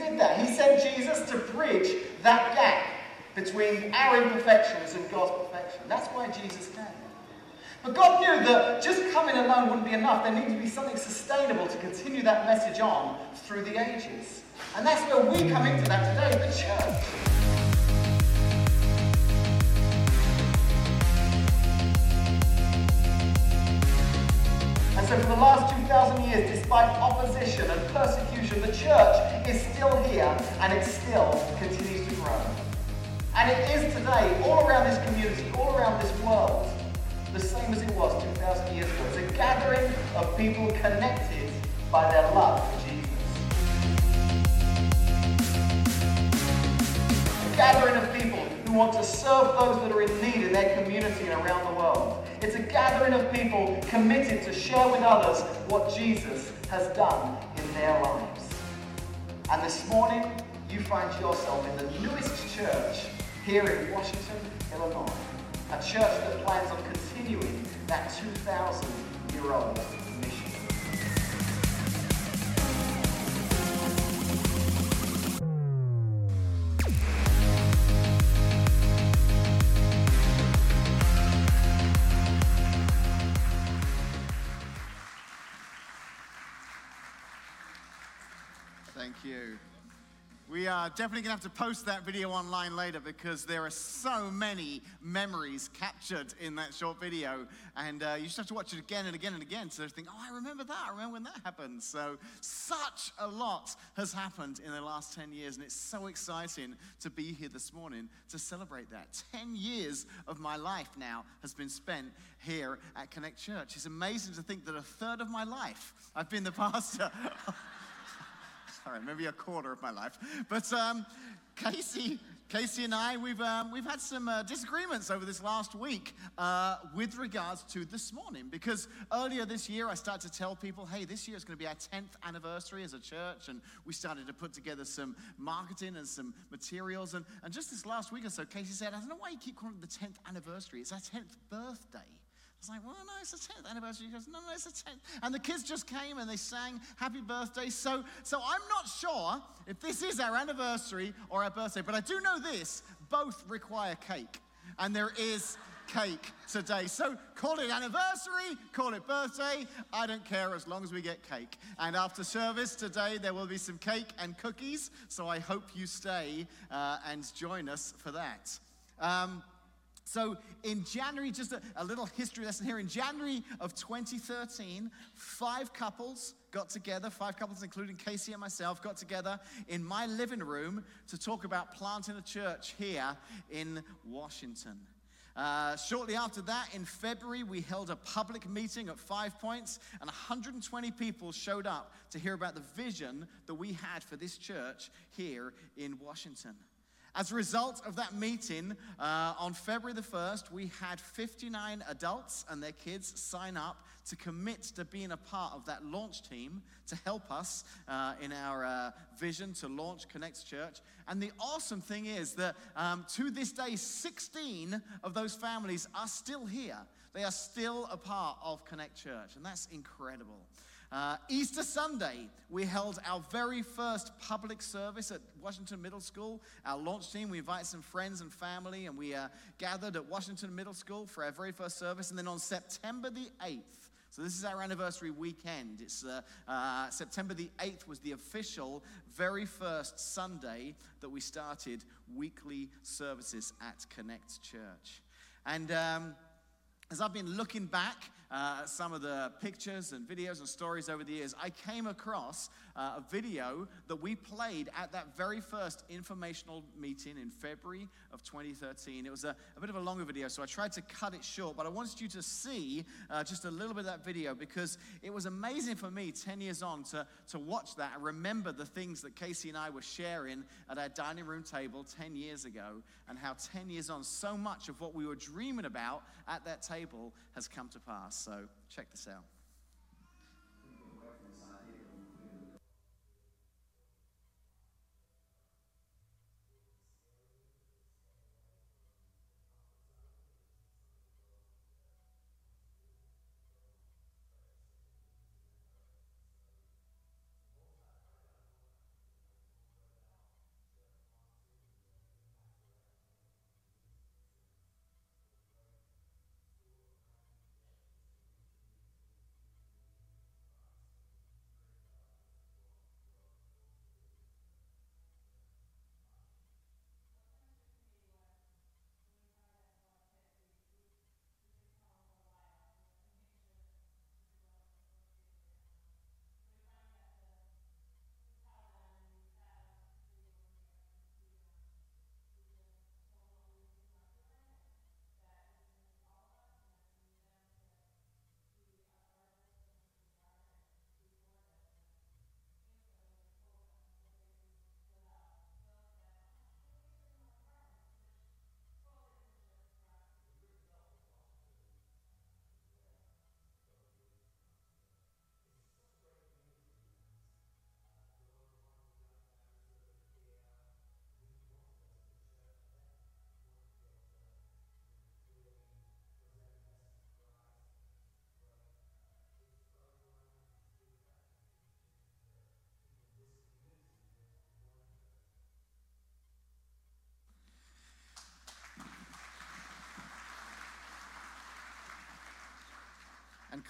did that. He sent Jesus to bridge that gap between our imperfections and God's perfection. That's why Jesus came. But God knew that just coming alone wouldn't be enough. There needed to be something sustainable to continue that message on through the ages. And that's where we come into that today, the church. So for the last 2,000 years, despite opposition and persecution, the church is still here and it still continues to grow. And it is today, all around this community, all around this world, the same as it was 2,000 years ago. It's a gathering of people connected by their love for Jesus. A gathering of people who want to serve those that are in need in their community and around the world. It's a gathering of people committed to share with others what Jesus has done in their lives. And this morning, you find yourself in the newest church here in Washington, Illinois. A church that plans on continuing that 2,000 year old definitely going to have to post that video online later because there are so many memories captured in that short video. And uh, you just have to watch it again and again and again to think, oh, I remember that. I remember when that happened. So, such a lot has happened in the last 10 years. And it's so exciting to be here this morning to celebrate that. 10 years of my life now has been spent here at Connect Church. It's amazing to think that a third of my life I've been the pastor. Maybe a quarter of my life. But um, Casey, Casey and I, we've, um, we've had some uh, disagreements over this last week uh, with regards to this morning. Because earlier this year, I started to tell people, hey, this year is going to be our 10th anniversary as a church. And we started to put together some marketing and some materials. And, and just this last week or so, Casey said, I don't know why you keep calling it the 10th anniversary. It's our 10th birthday. I was like, well, no, it's the 10th anniversary. He goes, no, no, it's the 10th. And the kids just came and they sang happy birthday. So, so I'm not sure if this is our anniversary or our birthday, but I do know this both require cake. And there is cake today. So call it anniversary, call it birthday. I don't care as long as we get cake. And after service today, there will be some cake and cookies. So I hope you stay uh, and join us for that. Um, so in January, just a, a, little history lesson here. In January of 2013, five couples got together, five couples, including Casey and myself, got together in my living room to talk about planting a church here in Washington. Uh, shortly after that, in February, we held a public meeting at Five Points, and 120 people showed up to hear about the vision that we had for this church here in Washington. As a result of that meeting, uh, on February the 1st, we had 59 adults and their kids sign up to commit to being a part of that launch team to help us uh, in our uh, vision to launch Connect Church. And the awesome thing is that um, to this day, 16 of those families are still here. They are still a part of Connect Church, and that's incredible. Uh, Easter Sunday, we held our very first public service at Washington Middle School. Our launch team, we invited some friends and family, and we uh, gathered at Washington Middle School for our very first service. And then on September the 8th, so this is our anniversary weekend. It's uh, uh, September the 8th was the official very first Sunday that we started weekly services at Connect Church. And um, as I've been looking back uh, some of the pictures and videos and stories over the years, I came across uh, a video that we played at that very first informational meeting in February of 2013. It was a, a bit of a longer video, so I tried to cut it short, but I wanted you to see uh, just a little bit of that video because it was amazing for me 10 years on to, to watch that and remember the things that Casey and I were sharing at our dining room table 10 years ago and how 10 years on, so much of what we were dreaming about at that table has come to pass. So check this out.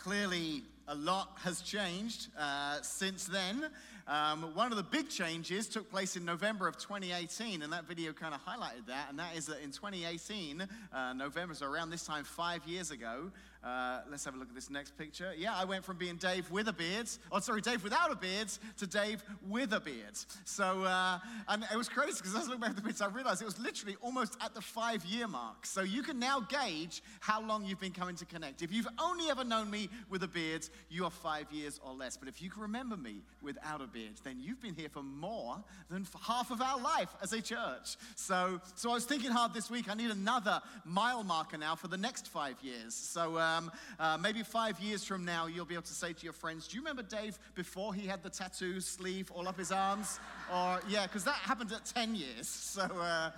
Clearly, a lot has changed uh, since then. Um, one of the big changes took place in November of 2018, and that video kind of highlighted that. And that is that in 2018, uh, November, so around this time five years ago, uh, let's have a look at this next picture. Yeah, I went from being Dave with a beard, oh, sorry, Dave without a beard, to Dave with a beard. So, uh, and it was crazy because as I look back at the picture, I realized it was literally almost at the five year mark. So you can now gauge how long you've been coming to Connect. If you've only ever known me with a beard, you are five years or less. But if you can remember me without a beard, then you've been here for more than half of our life as a church. So, so I was thinking hard this week, I need another mile marker now for the next five years. So, uh, um, uh, maybe five years from now, you'll be able to say to your friends, Do you remember Dave before he had the tattoo sleeve all up his arms? Or, yeah, because that happened at 10 years. So, uh,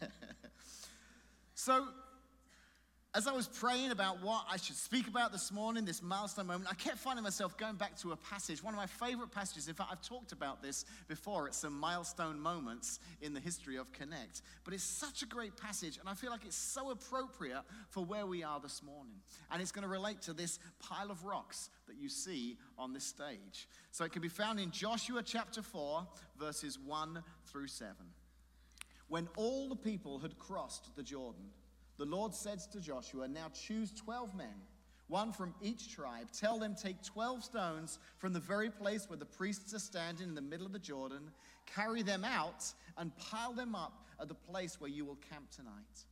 so as I was praying about what I should speak about this morning, this milestone moment, I kept finding myself going back to a passage, one of my favorite passages. In fact, I've talked about this before. at some milestone moments in the history of Connect. But it's such a great passage, and I feel like it's so appropriate for where we are this morning. And it's going to relate to this pile of rocks that you see on this stage. So it can be found in Joshua chapter 4, verses 1 through 7. When all the people had crossed the Jordan, the Lord said to Joshua, Now choose 12 men, one from each tribe. Tell them, Take 12 stones from the very place where the priests are standing in the middle of the Jordan, carry them out, and pile them up at the place where you will camp tonight.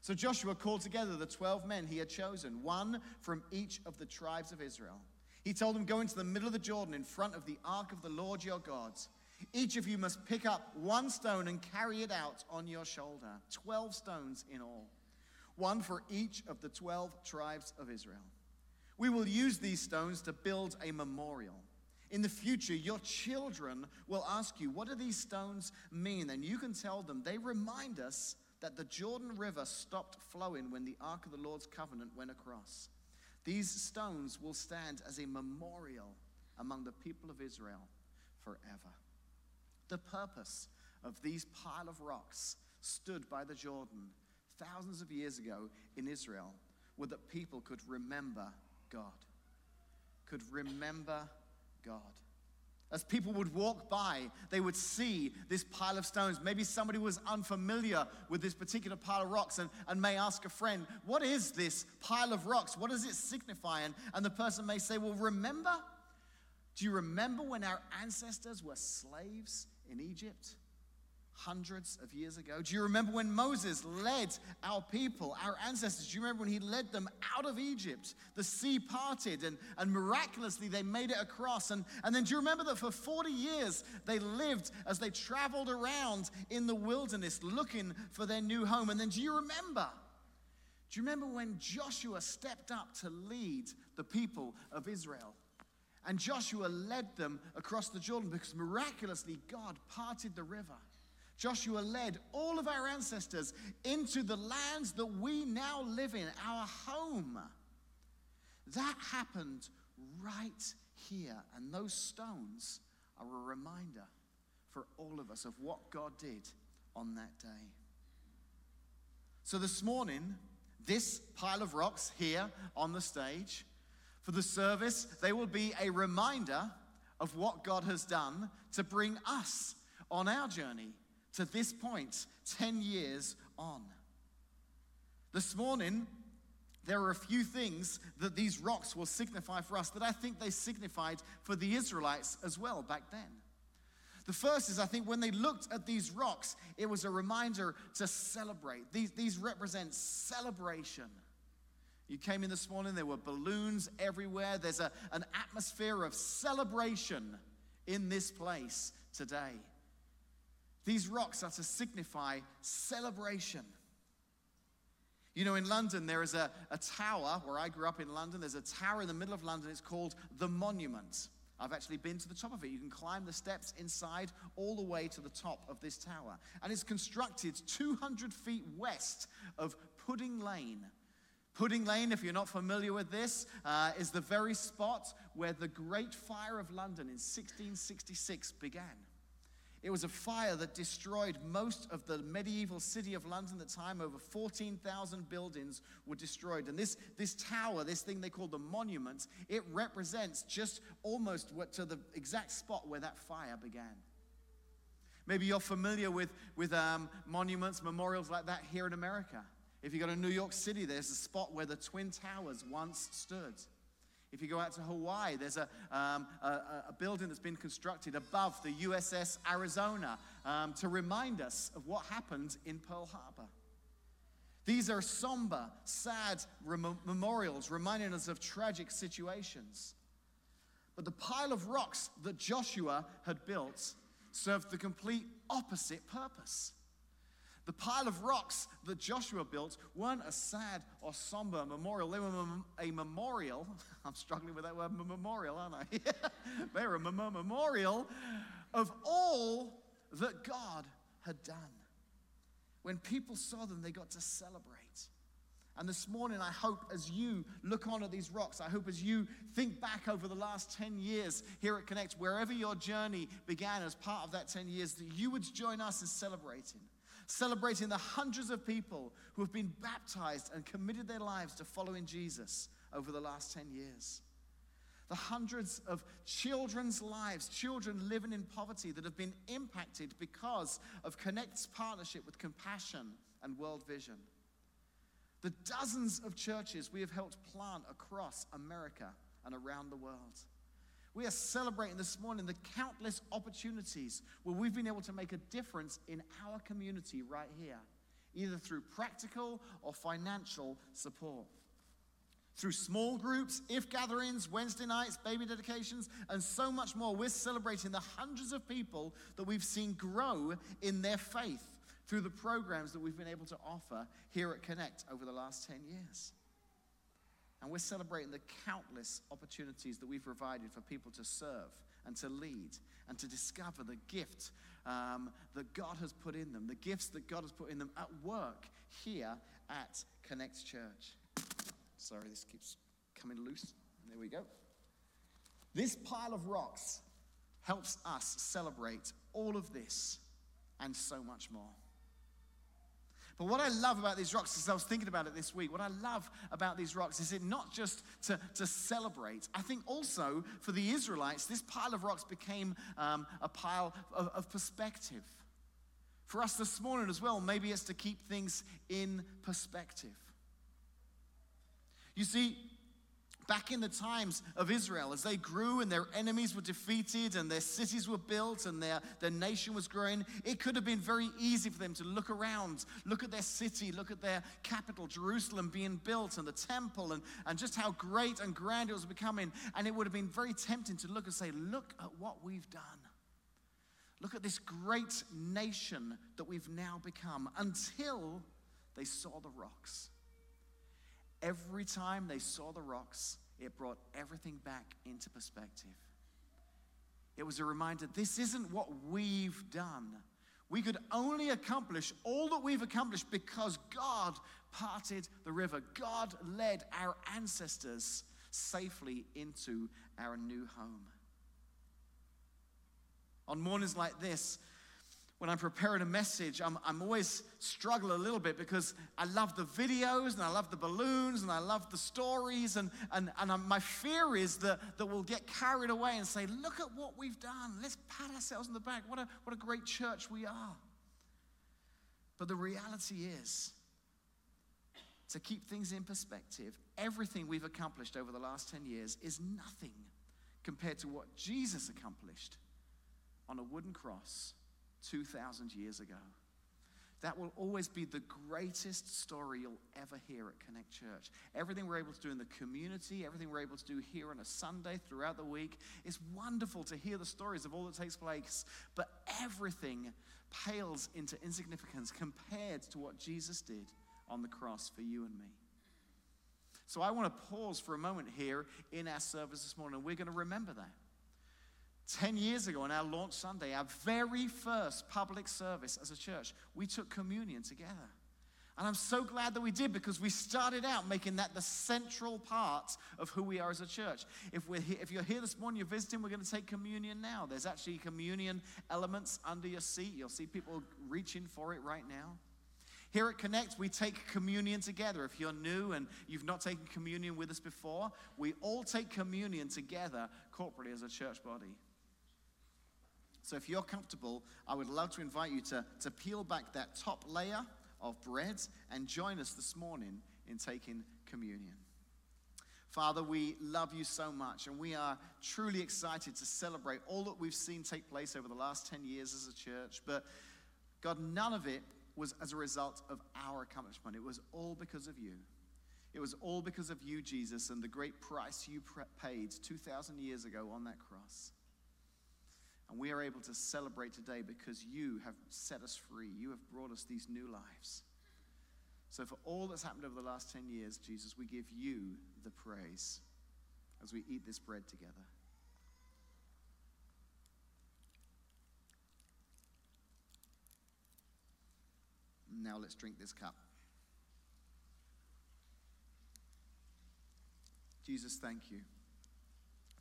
So Joshua called together the 12 men he had chosen, one from each of the tribes of Israel. He told them, Go into the middle of the Jordan in front of the ark of the Lord your God. Each of you must pick up one stone and carry it out on your shoulder, 12 stones in all one for each of the 12 tribes of Israel. We will use these stones to build a memorial. In the future, your children will ask you, What do these stones mean? And you can tell them, They remind us that the Jordan River stopped flowing when the Ark of the Lord's covenant went across. These stones will stand as a memorial among the people of Israel forever. The purpose of these pile of rocks stood by the Jordan thousands of years ago in Israel were that people could remember God. Could remember God. As people would walk by, they would see this pile of stones. Maybe somebody was unfamiliar with this particular pile of rocks and, and may ask a friend, What is this pile of rocks? What does it signify? And, and the person may say, Well, remember? Do you remember when our ancestors were slaves in Egypt? Hundreds of years ago? Do you remember when Moses led our people, our ancestors? Do you remember when he led them out of Egypt? The sea parted and, and miraculously they made it across. And, and then do you remember that for 40 years they lived as they traveled around in the wilderness looking for their new home? And then do you remember? Do you remember when Joshua stepped up to lead the people of Israel? And Joshua led them across the Jordan because miraculously God parted the river. Joshua led all of our ancestors into the lands that we now live in, our home. That happened right here. And those stones are a reminder for all of us of what God did on that day. So this morning, this pile of rocks here on the stage, for the service, they will be a reminder of what God has done to bring us on our journey to this point, 10 years on. This morning, there are a few things that these rocks will signify for us that I think they signified for the Israelites as well back then. The first is, I think, when they looked at these rocks, it was a reminder to celebrate. These, these represent celebration. You came in this morning, there were balloons everywhere. There's a, an atmosphere of celebration in this place today. These rocks are to signify celebration. You know, in London, there is a, a tower, where I grew up in London, there's a tower in the middle of London. It's called the Monument. I've actually been to the top of it. You can climb the steps inside all the way to the top of this tower. And it's constructed 200 feet west of Pudding Lane. Pudding Lane, if you're not familiar with this, uh, is the very spot where the Great Fire of London in 1666 began. It was a fire that destroyed most of the medieval city of London at the time. Over 14,000 buildings were destroyed. And this, this tower, this thing they call the monument, it represents just almost what, to the exact spot where that fire began. Maybe you're familiar with, with um, monuments, memorials like that here in America. If you go to New York City, there's a spot where the Twin Towers once stood. If you go out to Hawaii, there's a, um, a, a, building that's been constructed above the USS Arizona um, to remind us of what happened in Pearl Harbor. These are somber, sad rem- memorials reminding us of tragic situations. But the pile of rocks that Joshua had built served the complete opposite purpose. The pile of rocks that Joshua built weren't a sad or somber memorial. They were a memorial. I'm struggling with that word memorial, aren't I? they were a memorial of all that God had done. When people saw them, they got to celebrate. And this morning, I hope as you look on at these rocks, I hope as you think back over the last 10 years here at Connect, wherever your journey began as part of that 10 years, that you would join us in celebrating celebrating the hundreds of people who have been baptized and committed their lives to following Jesus over the last 10 years. The hundreds of children's lives, children living in poverty that have been impacted because of Connect's partnership with Compassion and World Vision. The dozens of churches we have helped plant across America and around the world. We are celebrating this morning the countless opportunities where we've been able to make a difference in our community right here, either through practical or financial support. Through small groups, if gatherings, Wednesday nights, baby dedications, and so much more, we're celebrating the hundreds of people that we've seen grow in their faith through the programs that we've been able to offer here at Connect over the last 10 years. And we're celebrating the countless opportunities that we've provided for people to serve and to lead and to discover the gift um, that God has put in them, the gifts that God has put in them at work here at Connect Church. Sorry, this keeps coming loose. There we go. This pile of rocks helps us celebrate all of this and so much more. But what I love about these rocks, as I was thinking about it this week, what I love about these rocks is it not just to, to celebrate. I think also for the Israelites, this pile of rocks became um, a pile of, of perspective. For us this morning as well, maybe it's to keep things in perspective. You see, Back in the times of Israel, as they grew and their enemies were defeated and their cities were built and their, their nation was growing, it could have been very easy for them to look around, look at their city, look at their capital, Jerusalem, being built and the temple and, and just how great and grand it was becoming. And it would have been very tempting to look and say, Look at what we've done. Look at this great nation that we've now become until they saw the rocks. Every time they saw the rocks, it brought everything back into perspective. It was a reminder this isn't what we've done. We could only accomplish all that we've accomplished because God parted the river. God led our ancestors safely into our new home. On mornings like this, when I'm preparing a message, I'm, I'm always struggle a little bit because I love the videos and I love the balloons and I love the stories. And, and, and my fear is that, that we'll get carried away and say, look at what we've done. Let's pat ourselves on the back. What a, what a great church we are. But the reality is, to keep things in perspective, everything we've accomplished over the last 10 years is nothing compared to what Jesus accomplished on a wooden cross 2,000 years ago. That will always be the greatest story you'll ever hear at Connect Church. Everything we're able to do in the community, everything we're able to do here on a Sunday throughout the week, it's wonderful to hear the stories of all that takes place, but everything pales into insignificance compared to what Jesus did on the cross for you and me. So I want to pause for a moment here in our service this morning. And we're going to remember that. 10 years ago on our launch Sunday, our very first public service as a church, we took communion together. And I'm so glad that we did because we started out making that the central part of who we are as a church. If, we're here, if you're here this morning, you're visiting, we're going to take communion now. There's actually communion elements under your seat. You'll see people reaching for it right now. Here at Connect, we take communion together. If you're new and you've not taken communion with us before, we all take communion together corporately as a church body. So if you're comfortable, I would love to invite you to, to peel back that top layer of bread and join us this morning in taking communion. Father, we love you so much, and we are truly excited to celebrate all that we've seen take place over the last 10 years as a church. But God, none of it was as a result of our accomplishment, it was all because of you. It was all because of you, Jesus, and the great price you paid 2,000 years ago on that cross. And we are able to celebrate today because you have set us free. You have brought us these new lives. So, for all that's happened over the last 10 years, Jesus, we give you the praise as we eat this bread together. Now, let's drink this cup. Jesus, thank you.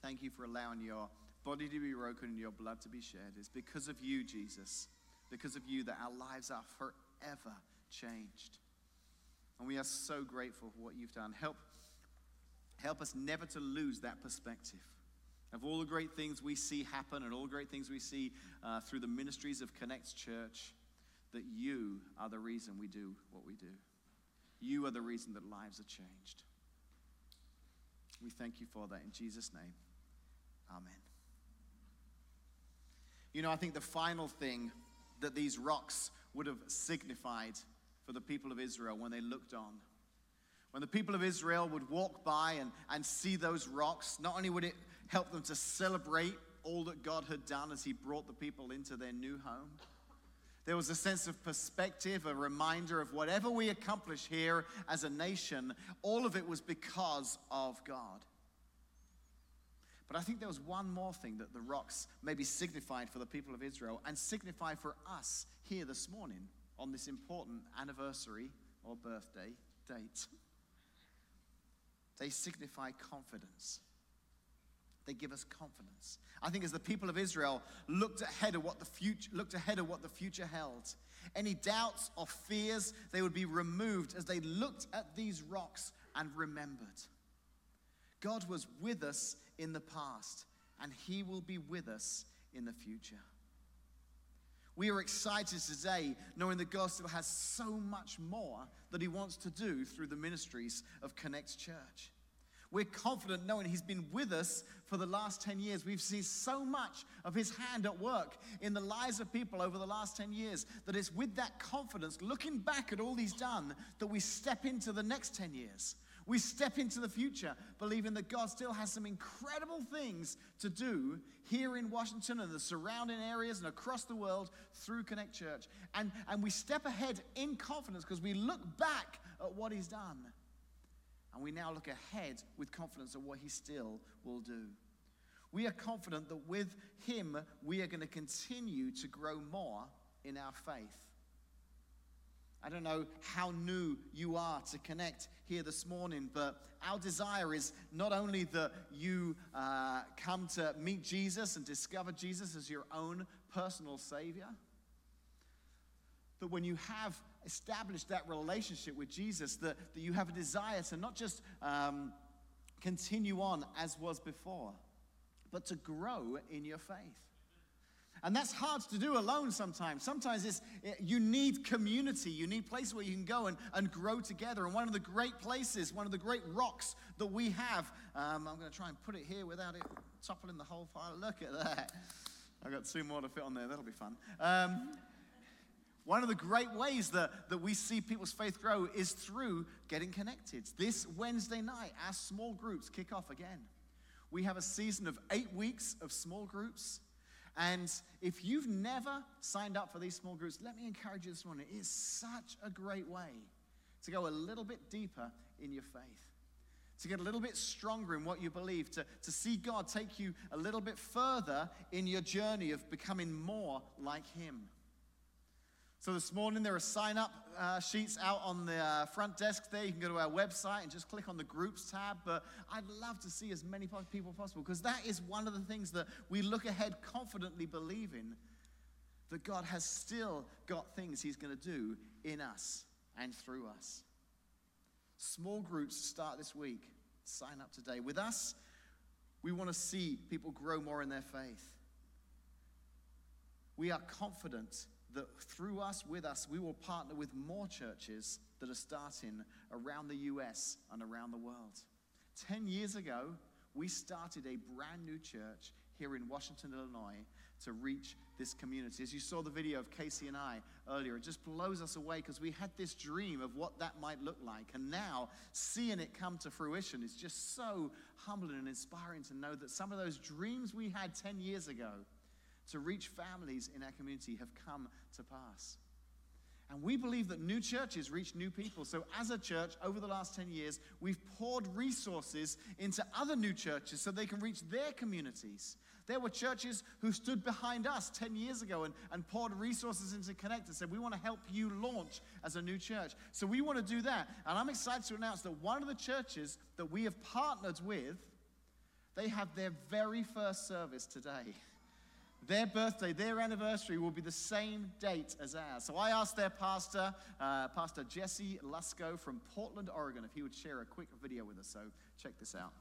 Thank you for allowing your body to be broken and your blood to be shed. It's because of you, Jesus, because of you that our lives are forever changed. And we are so grateful for what you've done. Help, help us never to lose that perspective of all the great things we see happen and all the great things we see uh, through the ministries of Connect Church, that you are the reason we do what we do. You are the reason that lives are changed. We thank you for that in Jesus' name. Amen. You know, I think the final thing that these rocks would have signified for the people of Israel when they looked on. When the people of Israel would walk by and, and see those rocks, not only would it help them to celebrate all that God had done as He brought the people into their new home, there was a sense of perspective, a reminder of whatever we accomplish here as a nation, all of it was because of God. But I think there was one more thing that the rocks maybe signified for the people of Israel and signify for us here this morning on this important anniversary or birthday date. They signify confidence. They give us confidence. I think as the people of Israel looked ahead of what the future looked ahead of what the future held, any doubts or fears they would be removed as they looked at these rocks and remembered. God was with us in the past, and He will be with us in the future. We are excited today knowing that God still has so much more that He wants to do through the ministries of Connect Church. We're confident knowing He's been with us for the last 10 years. We've seen so much of His hand at work in the lives of people over the last 10 years that it's with that confidence, looking back at all He's done, that we step into the next 10 years we step into the future believing that God still has some incredible things to do here in Washington and the surrounding areas and across the world through Connect Church. And, and we step ahead in confidence because we look back at what He's done. And we now look ahead with confidence at what He still will do. We are confident that with Him, we are going to continue to grow more in our faith. I don't know how new you are to connect here this morning, but our desire is not only that you uh, come to meet Jesus and discover Jesus as your own personal Savior, that when you have established that relationship with Jesus, that, that you have a desire to not just um, continue on as was before, but to grow in your faith. And that's hard to do alone sometimes. Sometimes it's, it, you need community. You need places where you can go and, and grow together. And one of the great places, one of the great rocks that we have, um, I'm going to try and put it here without it toppling the whole file. Look at that. I've got two more to fit on there. That'll be fun. Um, one of the great ways that, that we see people's faith grow is through getting connected. This Wednesday night, our small groups kick off again. We have a season of eight weeks of small groups. And if you've never signed up for these small groups, let me encourage you this morning. It is such a great way to go a little bit deeper in your faith, to get a little bit stronger in what you believe, to, to see God take you a little bit further in your journey of becoming more like Him. So this morning there are sign up uh, sheets out on the uh, front desk there. You can go to our website and just click on the groups tab. But I'd love to see as many people possible because that is one of the things that we look ahead confidently believing that God has still got things He's going to do in us and through us. Small groups start this week. Sign up today. With us, we want to see people grow more in their faith. We are confident that through us, with us, we will partner with more churches that are starting around the US and around the world. Ten years ago, we started a brand new church here in Washington, Illinois, to reach this community. As you saw the video of Casey and I earlier, it just blows us away because we had this dream of what that might look like. And now seeing it come to fruition is just so humbling and inspiring to know that some of those dreams we had 10 years ago to reach families in our community have come to pass. And we believe that new churches reach new people. So, as a church, over the last 10 years, we've poured resources into other new churches so they can reach their communities. There were churches who stood behind us 10 years ago and, and poured resources into Connect and said, We want to help you launch as a new church. So, we want to do that. And I'm excited to announce that one of the churches that we have partnered with, they have their very first service today. Their birthday, their anniversary will be the same date as ours. So I asked their pastor, uh, Pastor Jesse Lusko from Portland, Oregon, if he would share a quick video with us. So check this out.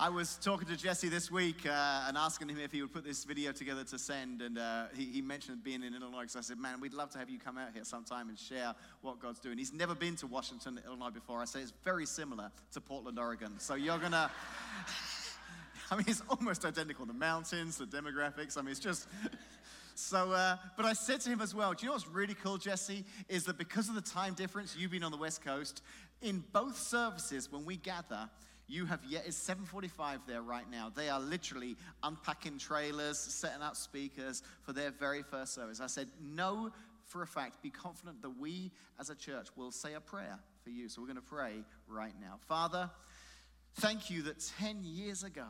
I was talking to Jesse this week uh, and asking him if he would put this video together to send. And uh, he, he, mentioned being in Illinois. So I said, Man, we'd love to have you come out here sometime and share what God's doing. He's never been to Washington, Illinois before. I say it's very similar to Portland, Oregon. So you're going to. I mean, it's almost identical. The mountains, the demographics. I mean, it's just. So, uh, but I said to him as well, do you know what's really cool, Jesse? Is that because of the time difference, you've been on the West Coast, in both services, when we gather, you have yet it's 7:45 there right now. They are literally unpacking trailers, setting up speakers for their very first service. I said, "No, for a fact, be confident that we as a church will say a prayer for you." So we're going to pray right now. Father, thank you that 10 years ago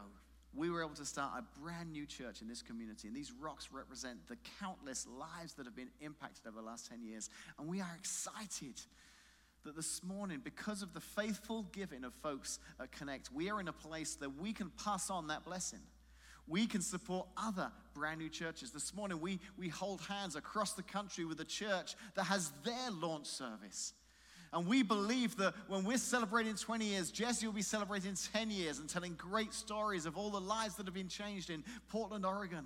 we were able to start a brand new church in this community. And these rocks represent the countless lives that have been impacted over the last 10 years. And we are excited that this morning, because of the faithful giving of folks at Connect, we are in a place that we can pass on that blessing. We can support other brand new churches. This morning, we, we hold hands across the country with a church that has their launch service. And we believe that when we're celebrating 20 years, Jesse will be celebrating 10 years and telling great stories of all the lives that have been changed in Portland, Oregon.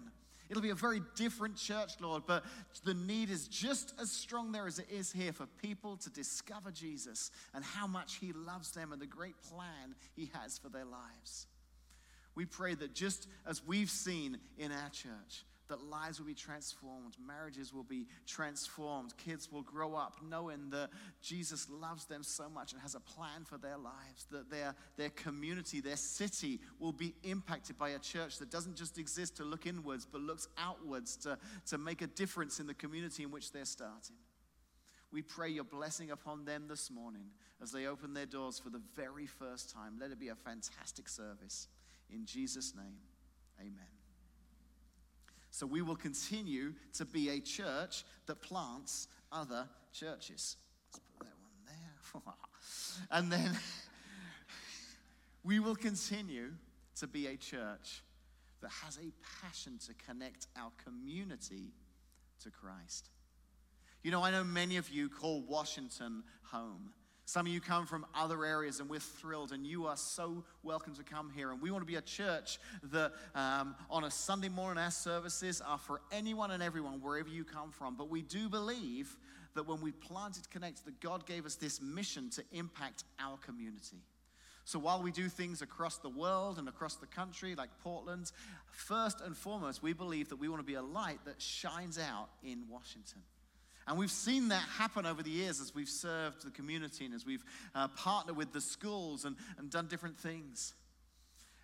It'll be a very different church, Lord, but the need is just as strong there as it is here for people to discover Jesus and how much He loves them and the great plan He has for their lives. We pray that just as we've seen in our church, that lives will be transformed, marriages will be transformed, kids will grow up knowing that Jesus loves them so much and has a plan for their lives, that their, their community, their city will be impacted by a church that doesn't just exist to look inwards, but looks outwards to, to make a difference in the community in which they're starting. We pray your blessing upon them this morning as they open their doors for the very first time. Let it be a fantastic service. In Jesus' name, amen. So we will continue to be a church that plants other churches. Let's put that one there. and then we will continue to be a church that has a passion to connect our community to Christ. You know, I know many of you call Washington home. Some of you come from other areas, and we're thrilled, and you are so welcome to come here. And we want to be a church that um, on a Sunday morning, our services are for anyone and everyone, wherever you come from. But we do believe that when we planted Connect, that God gave us this mission to impact our community. So while we do things across the world and across the country, like Portland, first and foremost, we believe that we want to be a light that shines out in Washington. And we've seen that happen over the years as we've served the community and as we've uh, partnered with the schools and, and done different things.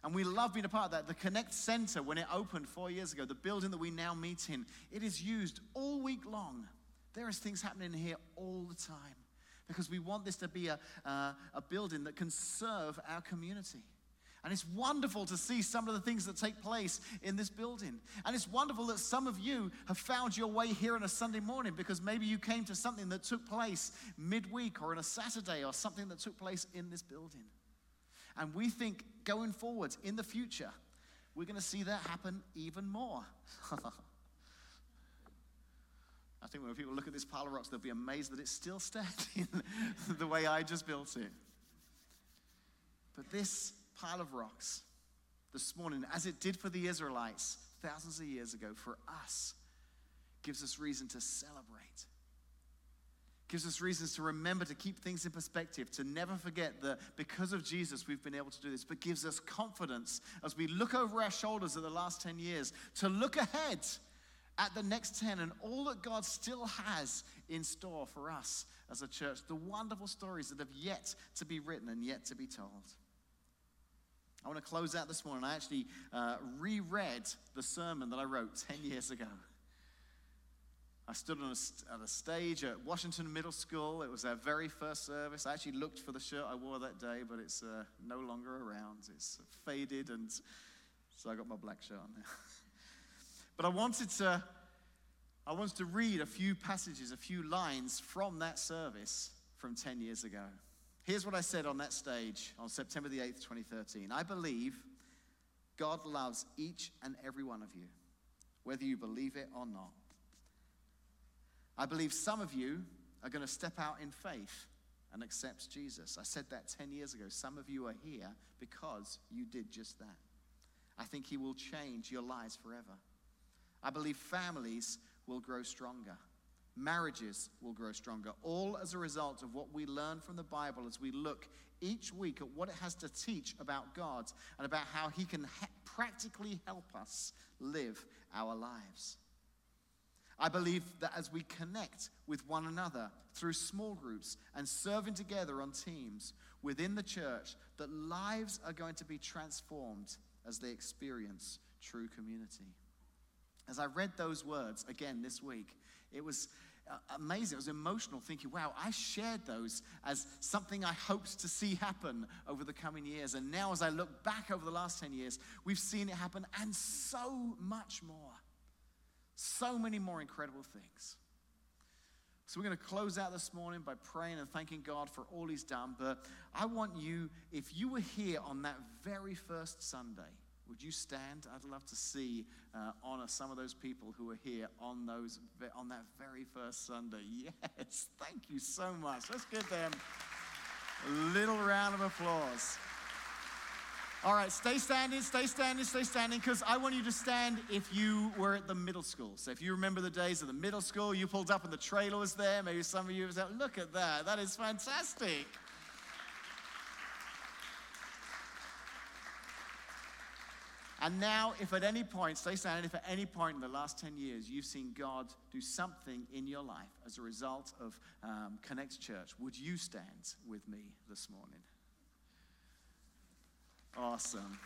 And we love being a part of that. The Connect Center, when it opened four years ago, the building that we now meet in, it is used all week long. There is things happening here all the time because we want this to be a, uh, a building that can serve our community. And it's wonderful to see some of the things that take place in this building. And it's wonderful that some of you have found your way here on a Sunday morning because maybe you came to something that took place midweek or on a Saturday or something that took place in this building. And we think going forwards in the future, we're going to see that happen even more. I think when people look at this pile of rocks, they'll be amazed that it's still standing the way I just built it. But this pile of rocks this morning, as it did for the Israelites thousands of years ago, for us, gives us reason to celebrate. Gives us reasons to remember to keep things in perspective, to never forget that because of Jesus we've been able to do this, but gives us confidence as we look over our shoulders at the last 10 years to look ahead at the next 10 and all that God still has in store for us as a church, the wonderful stories that have yet to be written and yet to be told. I want to close out this morning. I actually uh, reread the sermon that I wrote 10 years ago. I stood on a, at a stage at Washington Middle School. It was their very first service. I actually looked for the shirt I wore that day, but it's uh, no longer around. It's faded, and so I got my black shirt on now. but I wanted to, I wanted to read a few passages, a few lines from that service from 10 years ago. Here's what I said on that stage on September the 8th, 2013. I believe God loves each and every one of you, whether you believe it or not. I believe some of you are going to step out in faith and accept Jesus. I said that 10 years ago. Some of you are here because you did just that. I think He will change your lives forever. I believe families will grow stronger marriages will grow stronger, all as a result of what we learn from the Bible as we look each week at what it has to teach about God and about how He can practically help us live our lives. I believe that as we connect with one another through small groups and serving together on teams within the church, that lives are going to be transformed as they experience true community. As I read those words again this week, it was Uh, amazing. It was emotional thinking, wow, I shared those as something I hoped to see happen over the coming years. And now, as I look back over the last 10 years, we've seen it happen and so much more. So many more incredible things. So, we're going to close out this morning by praying and thanking God for all He's done. But I want you, if you were here on that very first Sunday, would you stand? I'd love to see, uh, honor some of those people who are here on, those, on that very first Sunday. Yes, thank you so much. Let's give them a little round of applause. All right, stay standing, stay standing, stay standing, because I want you to stand if you were at the middle school. So if you remember the days of the middle school, you pulled up and the trailer was there. Maybe some of you was out, look at that, that is fantastic. And now, if at any point, stay standing, if at any point in the last 10 years you've seen God do something in your life as a result of um, Connect Church, would you stand with me this morning? Awesome.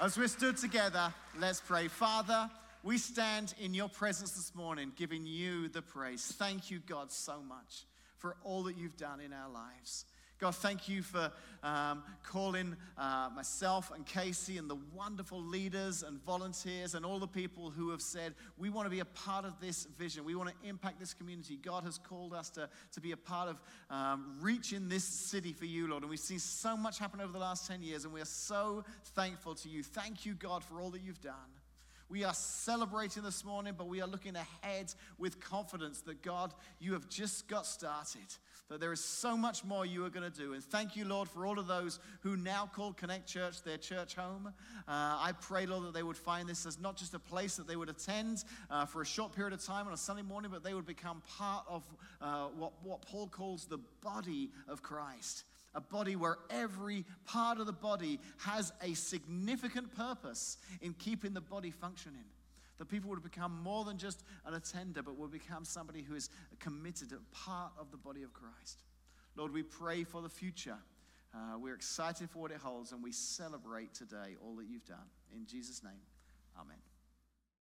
As we're stood together, let's pray. Father, we stand in your presence this morning, giving you the praise. Thank you, God, so much for all that you've done in our lives. God, thank you for um, calling uh, myself and Casey and the wonderful leaders and volunteers and all the people who have said, we want to be a part of this vision. We want to impact this community. God has called us to, to be a part of um, reaching this city for you, Lord. And we've seen so much happen over the last 10 years, and we are so thankful to you. Thank you, God, for all that you've done. We are celebrating this morning, but we are looking ahead with confidence that God, you have just got started, that there is so much more you are going to do. And thank you, Lord, for all of those who now call Connect Church their church home. Uh, I pray, Lord, that they would find this as not just a place that they would attend uh, for a short period of time on a Sunday morning, but they would become part of uh, what, what Paul calls the body of Christ a body where every part of the body has a significant purpose in keeping the body functioning. That people would become more than just an attender, but would become somebody who is committed, a part of the body of Christ. Lord, we pray for the future. Uh, we're excited for what it holds, and we celebrate today all that you've done. In Jesus' name, amen.